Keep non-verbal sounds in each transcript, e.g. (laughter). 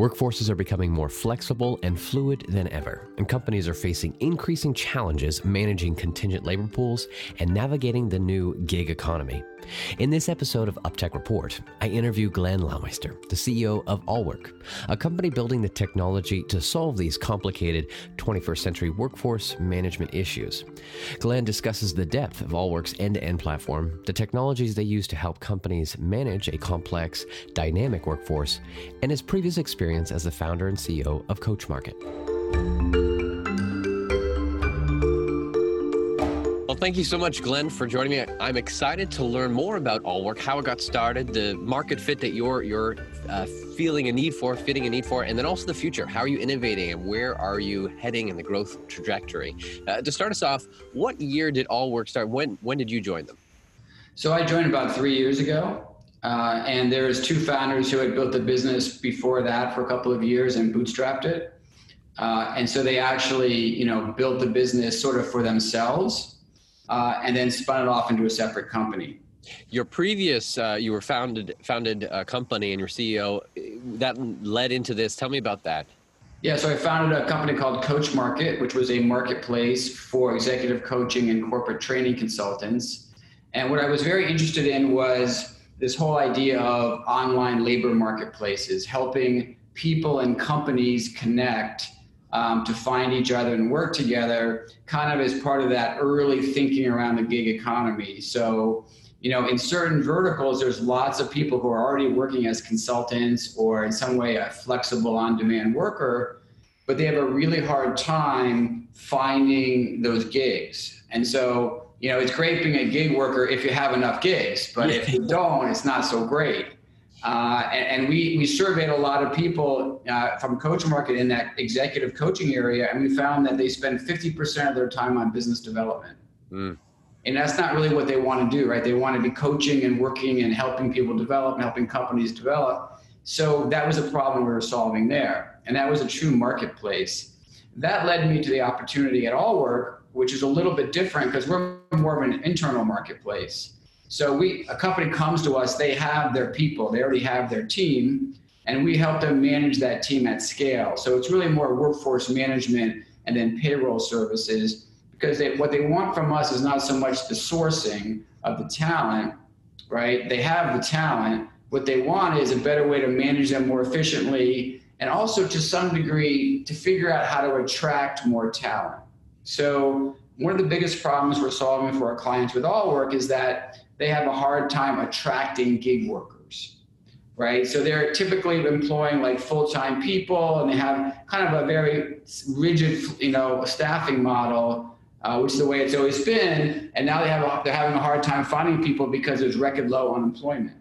Workforces are becoming more flexible and fluid than ever, and companies are facing increasing challenges managing contingent labor pools and navigating the new gig economy. In this episode of UpTech Report, I interview Glenn Laumeister, the CEO of AllWork, a company building the technology to solve these complicated 21st century workforce management issues. Glenn discusses the depth of AllWork's end to end platform, the technologies they use to help companies manage a complex, dynamic workforce, and his previous experience experience as the founder and CEO of CoachMarket. Well, thank you so much, Glenn, for joining me. I'm excited to learn more about AllWork, how it got started, the market fit that you're you're uh, feeling a need for, fitting a need for, and then also the future. How are you innovating, and where are you heading in the growth trajectory? Uh, to start us off, what year did AllWork start? When when did you join them? So I joined about three years ago. Uh, and there's two founders who had built the business before that for a couple of years and bootstrapped it. Uh, and so they actually, you know, built the business sort of for themselves, uh, and then spun it off into a separate company. Your previous, uh, you were founded founded a company, and your CEO that led into this. Tell me about that. Yeah, so I founded a company called CoachMarket, which was a marketplace for executive coaching and corporate training consultants. And what I was very interested in was this whole idea of online labor marketplaces, helping people and companies connect um, to find each other and work together, kind of as part of that early thinking around the gig economy. So, you know, in certain verticals, there's lots of people who are already working as consultants or in some way a flexible on demand worker, but they have a really hard time finding those gigs. And so, you know, it's great being a gig worker if you have enough gigs, but if you don't, it's not so great. Uh, and, and, we, we surveyed a lot of people uh, from CoachMarket in that executive coaching area, and we found that they spend 50% of their time on business development. Mm. And that's not really what they want to do, right? They want to be coaching and working and helping people develop and helping companies develop. So that was a problem we were solving there. And that was a true marketplace. That led me to the opportunity at AllWork which is a little bit different because we're more of an internal marketplace. So we a company comes to us, they have their people, they already have their team, and we help them manage that team at scale. So it's really more workforce management and then payroll services because they, what they want from us is not so much the sourcing of the talent, right? They have the talent. What they want is a better way to manage them more efficiently and also to some degree to figure out how to attract more talent. So one of the biggest problems we're solving for our clients with AllWork is that they have a hard time attracting gig workers, right? So they're typically employing like full-time people, and they have kind of a very rigid, you know, staffing model, uh, which is the way it's always been. And now they have a, they're having a hard time finding people because there's record low unemployment.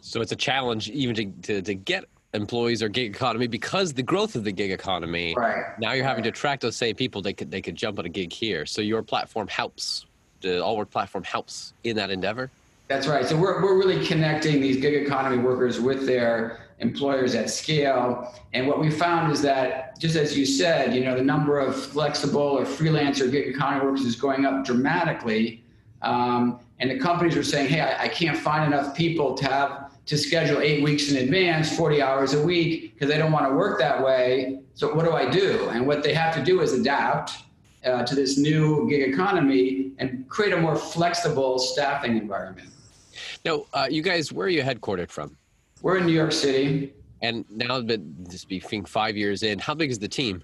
So it's a challenge even to, to, to get employees or gig economy because the growth of the gig economy. Right. Now you're having to attract those same people. They could they could jump on a gig here. So your platform helps. The All AllWork platform helps in that endeavor. That's right. So we're we're really connecting these gig economy workers with their employers at scale. And what we found is that just as you said, you know, the number of flexible or freelancer gig economy workers is going up dramatically. Um, and the companies are saying, hey, I, I can't find enough people to have to schedule eight weeks in advance, 40 hours a week, because they don't want to work that way. So what do I do? And what they have to do is adapt uh, to this new gig economy and create a more flexible staffing environment. Now, uh, you guys, where are you headquartered from? We're in New York City. And now that this being five years in, how big is the team?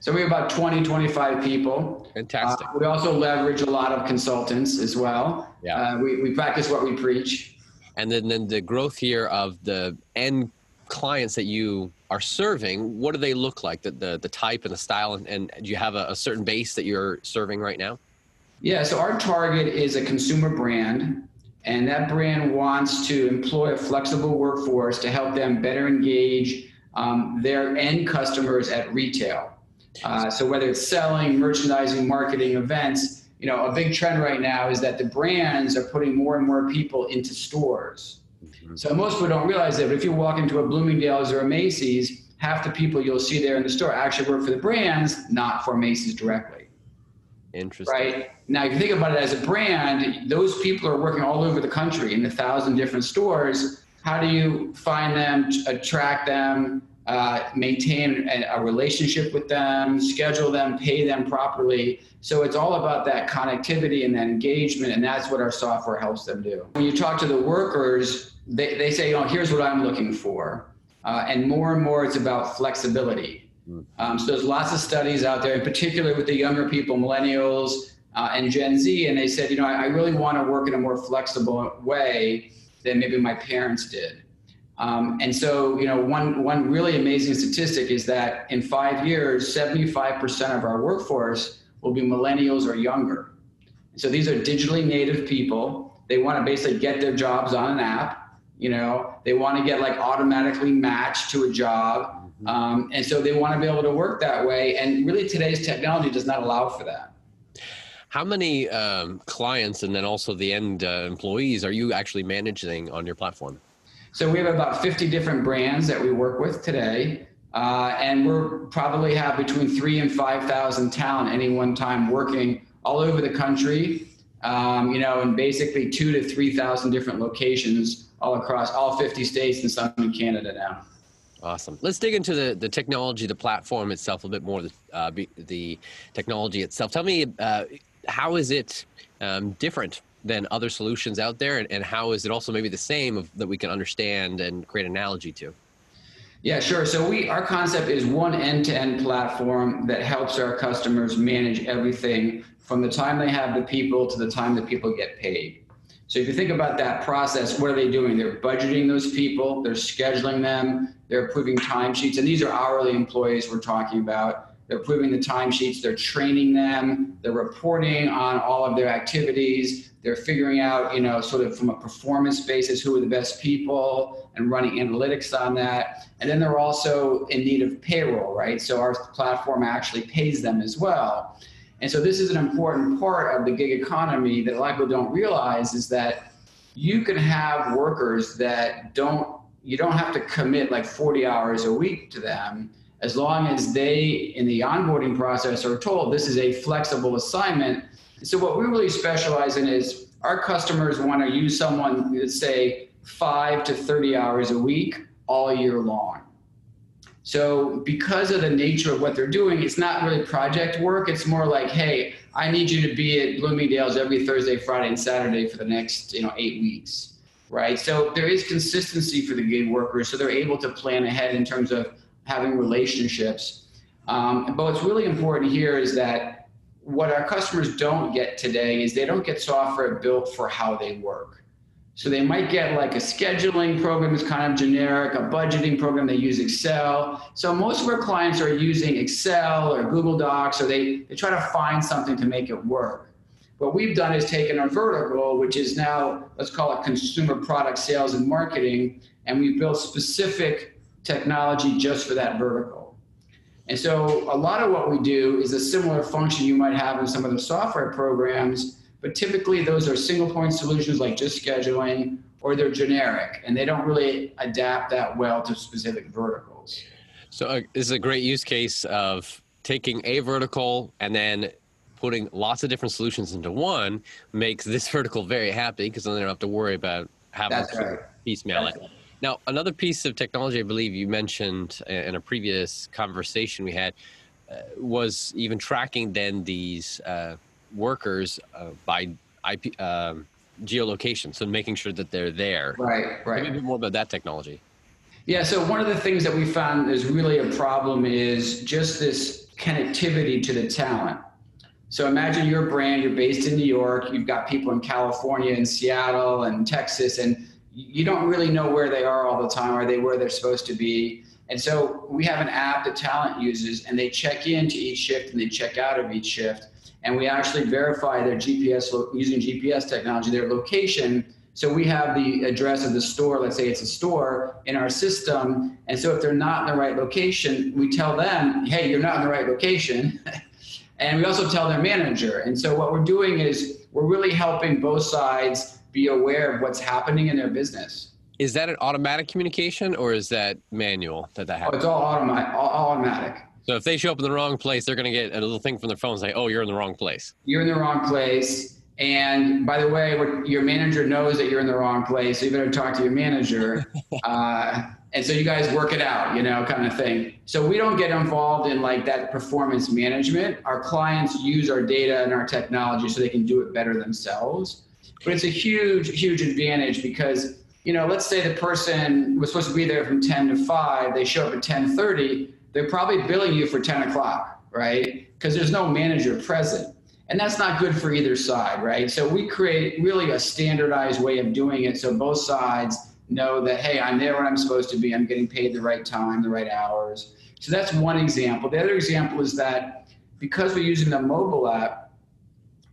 So we have about 20, 25 people. Fantastic. Uh, we also leverage a lot of consultants as well. Yeah. Uh, we, we practice what we preach and then, then the growth here of the end clients that you are serving what do they look like the the, the type and the style and, and do you have a, a, certain base that you're serving right now yeah so our target is a consumer brand and that brand wants to employ a flexible workforce to help them better engage um, their end customers at retail uh, so whether it's selling merchandising marketing events you know, a big trend right now is that the brands are putting more and more people into stores. Mm-hmm. So most people don't realize that, but if you walk into a Bloomingdale's or a Macy's, half the people you'll see there in the store actually work for the brands, not for Macy's directly. Interesting. Right now, if you think about it as a brand, those people are working all over the country in a thousand different stores. how do you find them, attract them, uh, maintain a, a, relationship with them, schedule them, pay them properly. So it's all about that connectivity and that engagement, and that's what our software helps them do. When you talk to the workers, they, they say, you know, here's what I'm looking for. Uh, and more and more, it's about flexibility. Hmm. Um, so there's lots of studies out there, in particular with the younger people, millennials uh, and Gen Z, and they said, you know, I, I really want to work in a more flexible way than maybe my parents did. Um, and so, you know, one, one really amazing statistic is that in five years, 75% of our workforce will be millennials or younger. So these are digitally native people. They want to basically get their jobs on an app. You know, they want to get like automatically matched to a job. Mm-hmm. Um, and so they want to be able to work that way. And really, today's technology does not allow for that. How many um, clients and then also the end uh, employees are you actually managing on your platform? So we have about 50 different brands that we work with today. Uh, and we're probably have between three and 5,000 talent any one time working all over the country, um, you know, in basically two to 3,000 different locations all across all 50 states and some in Canada now. Awesome. Let's dig into the, the technology, the platform itself a bit more, the, uh, the technology itself. Tell me, uh, how is it um, different than other solutions out there, and, and how is it also maybe the same of, that we can understand and create analogy to? Yeah, sure. So we our concept is one end-to-end platform that helps our customers manage everything from the time they have the people to the time the people get paid. So if you think about that process, what are they doing? They're budgeting those people, they're scheduling them, they're approving timesheets, and these are hourly employees we're talking about. They're approving the timesheets, they're training them, they're reporting on all of their activities, they're figuring out, you know, sort of from a performance basis, who are the best people and running analytics on that. And then they're also in need of payroll, right? So our platform actually pays them as well. And so this is an important part of the gig economy that a lot of people don't realize is that you can have workers that don't, you don't have to commit like 40 hours a week to them as long as they in the onboarding process are told this is a flexible assignment so what we really specialize in is our customers want to use someone, let's say, five to 30 hours a week all year long. So because of the nature of what they're doing, it's not really project work. It's more like, hey, I need you to be at Bloomingdale's every Thursday, Friday, and Saturday for the next, you know, eight weeks. Right. So there is consistency for the gig workers. So they're able to plan ahead in terms of having relationships. Um, but what's really important here is that what our customers don't get today is they don't get software built for how they work. So they might get like a scheduling program is kind of generic, a budgeting program, they use Excel. So most of our clients are using Excel or Google Docs, or they, they try to find something to make it work. What we've done is taken a vertical, which is now, let's call it consumer product sales and marketing, and we've built specific technology just for that vertical. And so a lot of what we do is a similar function you might have in some of the software programs, but typically those are single point solutions like just scheduling or they're generic and they don't really adapt that well to specific verticals. So uh, this is a great use case of taking a vertical and then putting lots of different solutions into one makes this (laughs) vertical very happy because then they don't have to worry about having That's to right. piecemeal That's it. Right. Now, another piece of technology I believe you mentioned in a previous conversation we had uh, was even tracking then these uh, workers uh, by IP um, geolocation, so making sure that they're there. Right, right. Maybe a bit more about that technology. Yeah, so one of the things that we found is really a problem is just this connectivity to the talent. So imagine your brand, you're based in New York, you've got people in California and Seattle and Texas, and you don't really know where they are all the time. Are they where they're supposed to be? And so we have an app that talent uses, and they check into each shift and they check out of each shift. And we actually verify their GPS using GPS technology, their location. So we have the address of the store. Let's say it's a store in our system. And so if they're not in the right location, we tell them, "Hey, you're not in the right location." (laughs) and we also tell their manager. And so what we're doing is we're really helping both sides be aware of what's happening in their business. Is that an automatic communication or is that manual that that happens? Oh, it's all, automatic. all automatic. So if they show up in the wrong place, they're going to get a little thing from their phone say, "Oh, you're in the wrong place." You're in the wrong place, And by the way, your manager knows that you're in the wrong place, so you better talk to your manager. (laughs) uh, and so you guys work it out, you know, kind of thing. So we don't get involved in like that performance management. Our clients use our data and our technology so they can do it better themselves. But it's a huge, huge advantage because, you know, let's say the person was supposed to be there from 10 to 5, they show up at 10:30, they're probably billing you for 10 o'clock, right? Because there's no manager present. And that's not good for either side, right? So we create really a standardized way of doing it so both sides know that, hey, I'm there when I'm supposed to be, I'm getting paid the right time, the right hours. So that's one example. The other example is that because we're using the mobile app,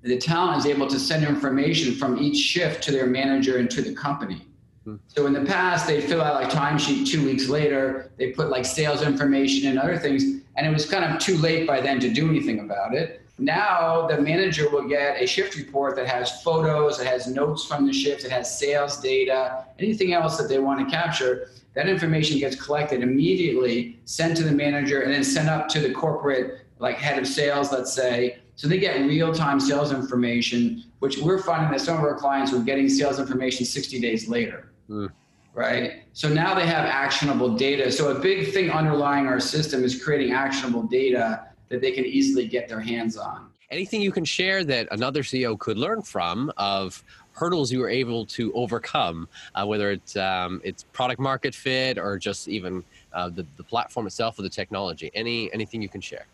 the talent is able to send information from each shift to their manager and to the company. Hmm. So in the past, they'd fill out like timesheet two weeks later, they put like sales information and other things, and it was kind of too late by then to do anything about it. Now the manager will get a shift report that has photos, it has notes from the shift, it has sales data, anything else that they want to capture. That information gets collected immediately, sent to the manager, and then sent up to the corporate, like head of sales, let's say. So they get real time sales information, which we're finding that some of our clients were getting sales information 60 days later. Mm. Right. So now they have actionable data. So a big thing underlying our system is creating actionable data that they can easily get their hands on. Anything you can share that another CEO could learn from of hurdles you were able to overcome, uh, whether it's um, it's product market fit or just even uh, the the platform itself or the technology. Any anything you can share?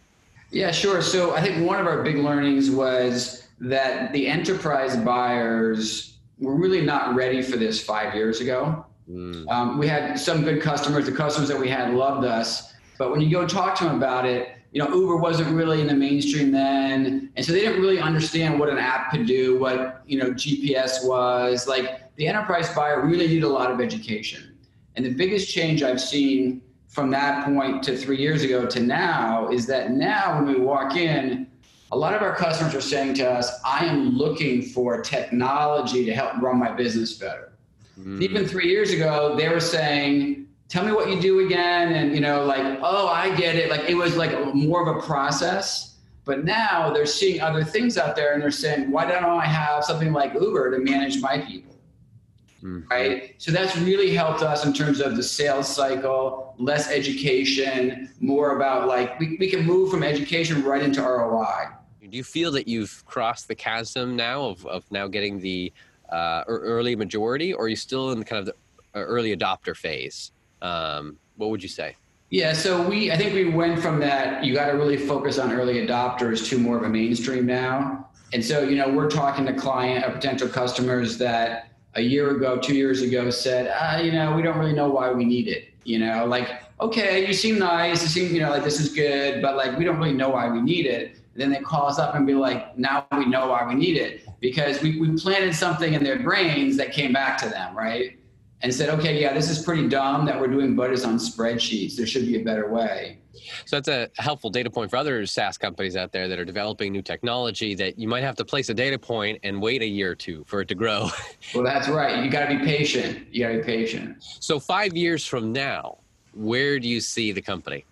Yeah, sure. So I think one of our big learnings was that the enterprise buyers were really not ready for this five years ago. Mm. Um, we had some good customers. The customers that we had loved us, but when you go talk to them about it, you know, Uber wasn't really in the mainstream then. And so they didn't really understand what an app could do, what, you know, GPS was. Like the enterprise buyer really needed a lot of education. And the biggest change I've seen from that point to three years ago to now is that now when we walk in, a lot of our customers are saying to us, I am looking for technology to help run my business better. Mm. Even three years ago, they were saying, tell me what you do again and you know like oh i get it like it was like more of a process but now they're seeing other things out there and they're saying why don't i have something like uber to manage my people mm-hmm. right so that's really helped us in terms of the sales cycle less education more about like we, we can move from education right into roi do you feel that you've crossed the chasm now of, of now getting the uh, early majority or are you still in kind of the uh, early adopter phase um, what would you say? Yeah, so we I think we went from that you got to really focus on early adopters to more of a mainstream now. And so, you know, we're talking to client or potential customers that a year ago, two years ago said, ah, you know, we don't really know why we need it. You know, like, okay, you seem nice, you seem, you know, like this is good, but like we don't really know why we need it. And then they call us up and be like, now we know why we need it because we, we planted something in their brains that came back to them, right? And said, okay, yeah, this is pretty dumb that we're doing budgets on spreadsheets. There should be a better way. So that's a helpful data point for other SaaS companies out there that are developing new technology that you might have to place a data point and wait a year or two for it to grow. (laughs) well, that's right. You got to be patient. You got to be patient. So 5 years from now, where do you see the company?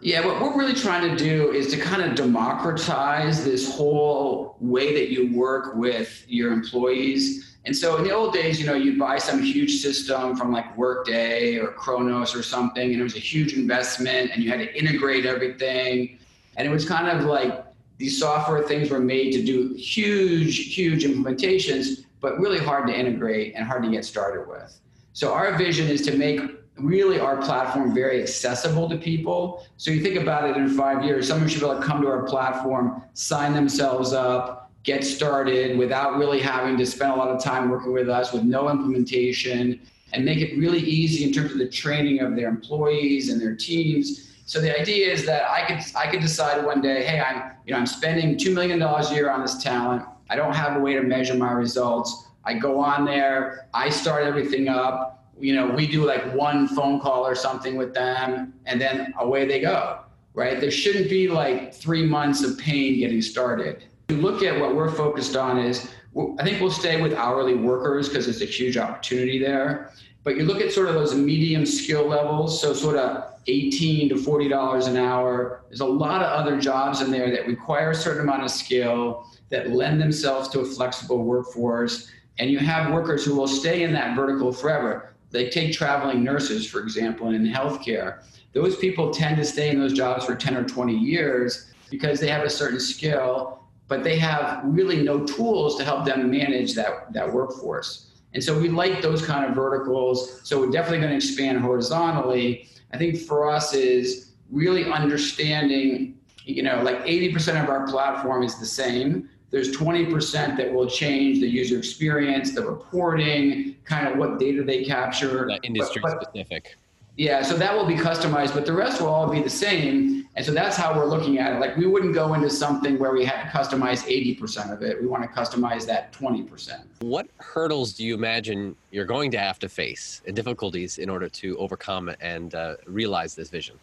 Yeah, what we're really trying to do is to kind of democratize this whole way that you work with your employees and so in the old days, you know, you'd buy some huge system from like Workday or Kronos or something, and it was a huge investment, and you had to integrate everything. And it was kind of like these software things were made to do huge, huge implementations, but really hard to integrate and hard to get started with. So our vision is to make really our platform very accessible to people. So you think about it in five years, someone should be able to come to our platform, sign themselves up, get started without really having to spend a lot of time working with us with no implementation and make it really easy in terms of the training of their employees and their teams. So the idea is that I could I could decide one day, hey, I'm you know I'm spending two million dollars a year on this talent. I don't have a way to measure my results. I go on there, I start everything up. You know, we do like one phone call or something with them, and then away they go. Right? There shouldn't be like three months of pain getting started you look at what we're focused on is I think we'll stay with hourly workers because it's a huge opportunity there. But you look at sort of those medium skill levels, so sort of 18 to 40 dollars an hour. There's a lot of other jobs in there that require a certain amount of skill that lend themselves to a flexible workforce. And you have workers who will stay in that vertical forever. They take traveling nurses, for example, in healthcare. Those people tend to stay in those jobs for 10 or 20 years because they have a certain skill, but they have really no tools to help them manage that, that workforce. And so we like those kind of verticals. So we're definitely going to expand horizontally. I think for us is really understanding, you know, like 80% of our platform is the same. There's 20% that will change the user experience, the reporting, kind of what data they capture. That industry but, but, specific. Yeah, so that will be customized, but the rest will all be the same. And so that's how we're looking at it. Like we wouldn't go into something where we had to customize 80% of it. We want to customize that 20%. What hurdles do you imagine you're going to have to face and difficulties in order to overcome and uh, realize this vision?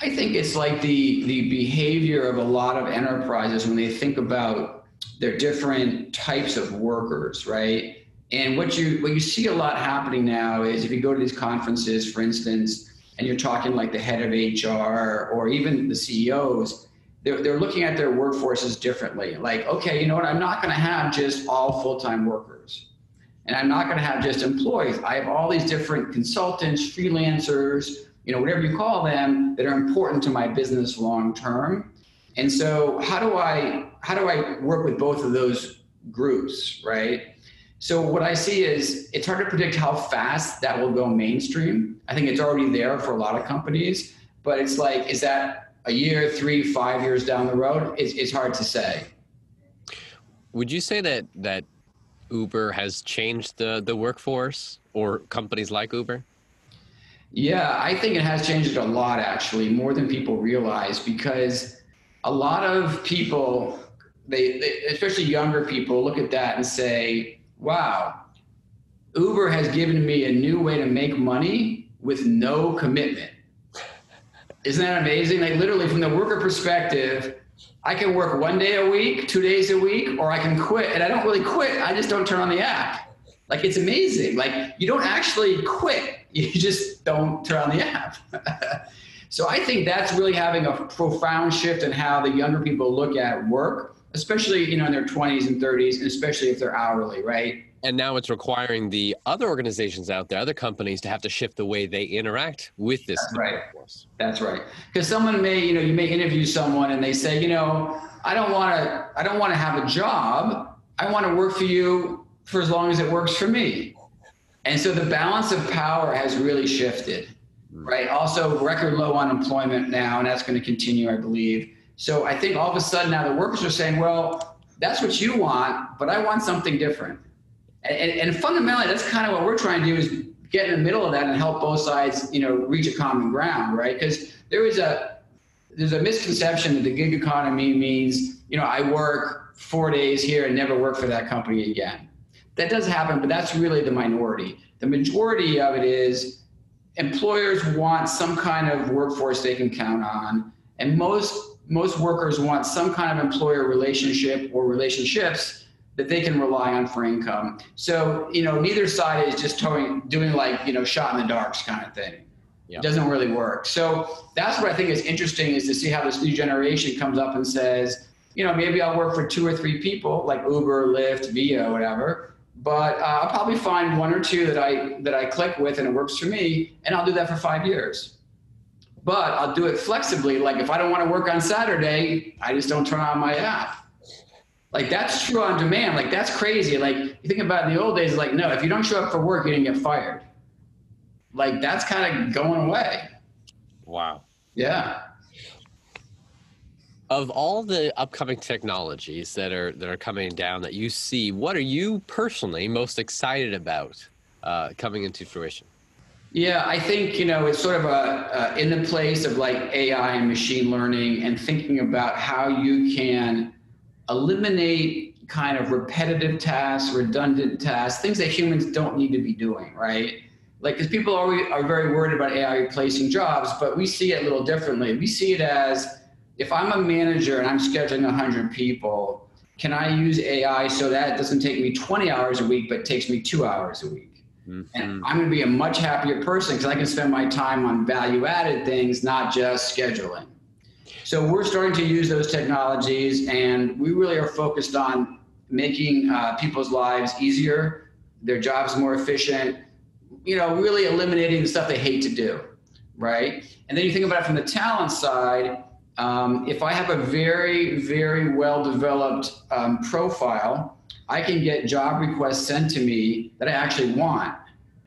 I think it's like the the behavior of a lot of enterprises when they think about their different types of workers, right? And what you what you see a lot happening now is if you go to these conferences, for instance, and you're talking like the head of HR or even the CEOs, they're, they're looking at their workforces differently. Like, okay, you know what? I'm not going to have just all full-time workers, and I'm not going to have just employees. I have all these different consultants, freelancers, you know, whatever you call them, that are important to my business long term. And so, how do I how do I work with both of those groups, right? So what I see is it's hard to predict how fast that will go mainstream. I think it's already there for a lot of companies, but it's like, is that a year, three, five years down the road? It's, it's hard to say. Would you say that that Uber has changed the the workforce or companies like Uber? Yeah, I think it has changed a lot actually, more than people realize because a lot of people they, they especially younger people look at that and say wow, Uber has given me a new way to make money with no commitment. Isn't that amazing? Like literally from the worker perspective, I can work one day a week, two days a week, or I can quit. And I don't really quit. I just don't turn on the app. Like it's amazing. Like you don't actually quit. (laughs) You just don't turn on the app. (laughs) so I think that's really having a profound shift in how the younger people look at work especially you know in their 20s and 30s and especially if they're hourly right? And now it's requiring the other organizations out there other companies to have to shift the way they interact with this that's right. workforce. that's right. Because someone may you know you may interview someone and they say you know i don't want to i don't want to have a job. I want to work for you for as long as it works for me. And so the balance of power has really shifted mm. right? Also record low unemployment now and that's going to continue i believe so I think all of a sudden now the workers are saying, well, that's what you want, but I want something different. And, and, and fundamentally, that's kind of what we're trying to do is get in the middle of that and help both sides, you know, reach a common ground, right? Because there is a there's a misconception that the gig economy means, you know, I work four days here and never work for that company again. That does happen, but that's really the minority. The majority of it is employers want some kind of workforce they can count on, and most most workers want some kind of employer relationship or relationships that they can rely on for income. So, you know, neither side is just towing, doing like, you know, shot in the darks kind of thing. It doesn't really work. So that's what I think is interesting is to see how this new generation comes up and says, you know, maybe I'll work for two or three people like Uber, Lyft, Via, whatever. But uh, I'll probably find one or two that I that I click with and it works for me, and I'll do that for five years but I'll do it flexibly. Like if I don't want to work on Saturday, I just don't turn on my app. Like that's true on demand. Like that's crazy. Like you think about in the old days, like no, if you don't show up for work, you're gonna get fired. Like that's kind of going away. Wow. Yeah. Of all the upcoming technologies that are that are coming down that you see, what are you personally most excited about uh, coming into fruition? Yeah, I think you know it's sort of a in the place of like AI and machine learning and thinking about how you can eliminate kind of repetitive tasks, redundant tasks, things that humans don't need to be doing, right? Like, because people are, are very worried about AI replacing jobs, but we see it a little differently. We see it as if I'm a manager and I'm scheduling 100 people, can I use AI so that it doesn't take me 20 hours a week, but takes me two hours a week? Mm-hmm. And I'm going to be a much happier person because I can spend my time on value added things, not just scheduling. So we're starting to use those technologies, and we really are focused on making uh, people's lives easier, their jobs more efficient, you know, really eliminating the stuff they hate to do, right? And then you think about it from the talent side. Um, if I have a very, very well developed um, profile, I can get job requests sent to me that I actually want.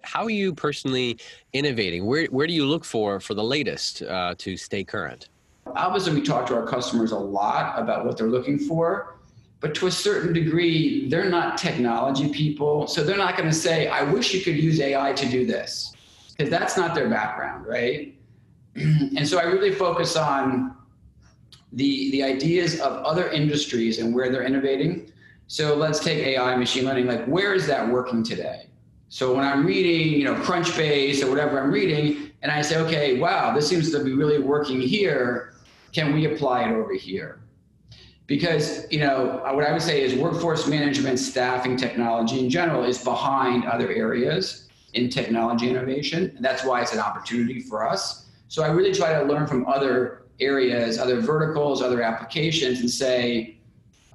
How are you personally innovating? Where, where do you look for for the latest uh, to stay current? Obviously, we talk to our customers a lot about what they're looking for, but to a certain degree, they're not technology people. So they're not going to say, I wish you could use AI to do this, because that's not their background, right? (clears throat) and so I really focus on the, the ideas of other industries and where they're innovating. So let's take AI, machine learning, like where is that working today? So when I'm reading, you know, Crunchbase or whatever I'm reading, and I say, okay, wow, this seems to be really working here. Can we apply it over here? Because, you know, uh, what I would say is workforce management, staffing technology in general is behind other areas in technology innovation. And that's why it's an opportunity for us. So I really try to learn from other areas, other verticals, other applications, and say,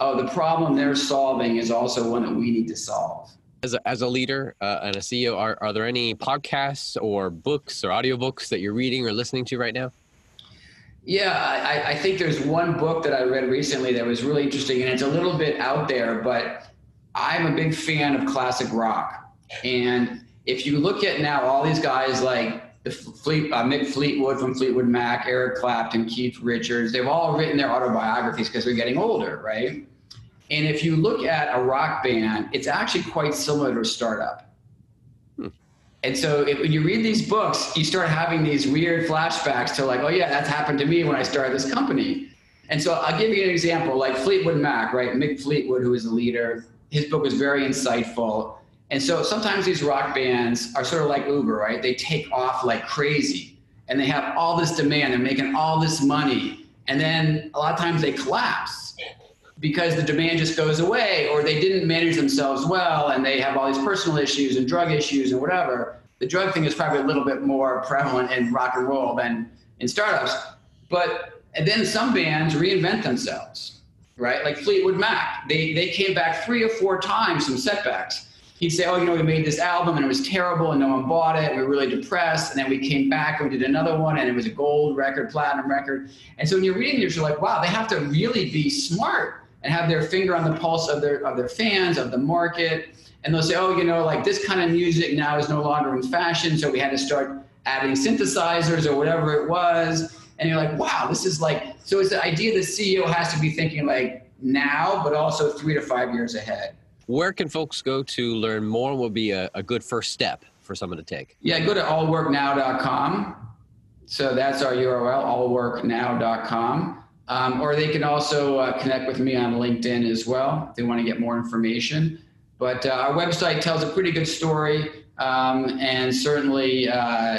oh, the problem they're solving is also one that we need to solve. As a, as a leader uh, and a CEO, are, are there any podcasts or books or audiobooks that you're reading or listening to right now? Yeah, I, I think there's one book that I read recently that was really interesting, and it's a little bit out there, but I'm a big fan of classic rock. And if you look at now all these guys like the Fleet, uh, Mick Fleetwood from Fleetwood Mac, Eric Clapton, Keith Richards, they've all written their autobiographies because they're getting older, right? And if you look at a rock band, it's actually quite similar to a startup. Hmm. And so if, when you read these books, you start having these weird flashbacks to like, oh yeah, that's happened to me when I started this company. And so I'll give you an example, like Fleetwood Mac, right? Mick Fleetwood, who is the leader, his book was very insightful. And so sometimes these rock bands are sort of like Uber, right? They take off like crazy and they have all this demand, they're making all this money. And then a lot of times they collapse because the demand just goes away or they didn't manage themselves well and they have all these personal issues and drug issues and whatever. The drug thing is probably a little bit more prevalent in rock and roll than in startups. But then some bands reinvent themselves, right? Like Fleetwood Mac. They they came back three or four times from setbacks he'd say, "Oh, you know, we made this album and it was terrible and no one bought it. We were really depressed." And then we came back and we did another one and it was a gold record, platinum record. And so when you're reading this, you're like, "Wow, they have to really be smart and have their finger on the pulse of their of their fans, of the market." And they'll say, "Oh, you know, like this kind of music now is no longer in fashion, so we had to start adding synthesizers or whatever it was." And you're like, "Wow, this is like." So it's the idea the CEO has to be thinking like now, but also three to five years ahead. Where can folks go to learn more? Will be a, a good first step for someone to take? Yeah, go to allworknow.com. So that's our URL, allworknow.com. Um, or they can also uh, connect with me on LinkedIn as well if they want to get more information. But uh, our website tells a pretty good story. Um, and certainly uh,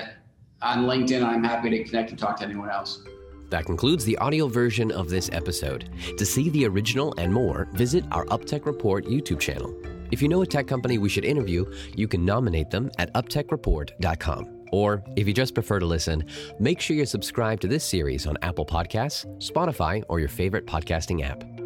on LinkedIn, I'm happy to connect and talk to anyone else. That concludes the audio version of this episode. To see the original and more, visit our UpTech Report YouTube channel. If you know a tech company we should interview, you can nominate them at uptechreport.com. Or if you just prefer to listen, make sure you're subscribed to this series on Apple Podcasts, Spotify, or your favorite podcasting app.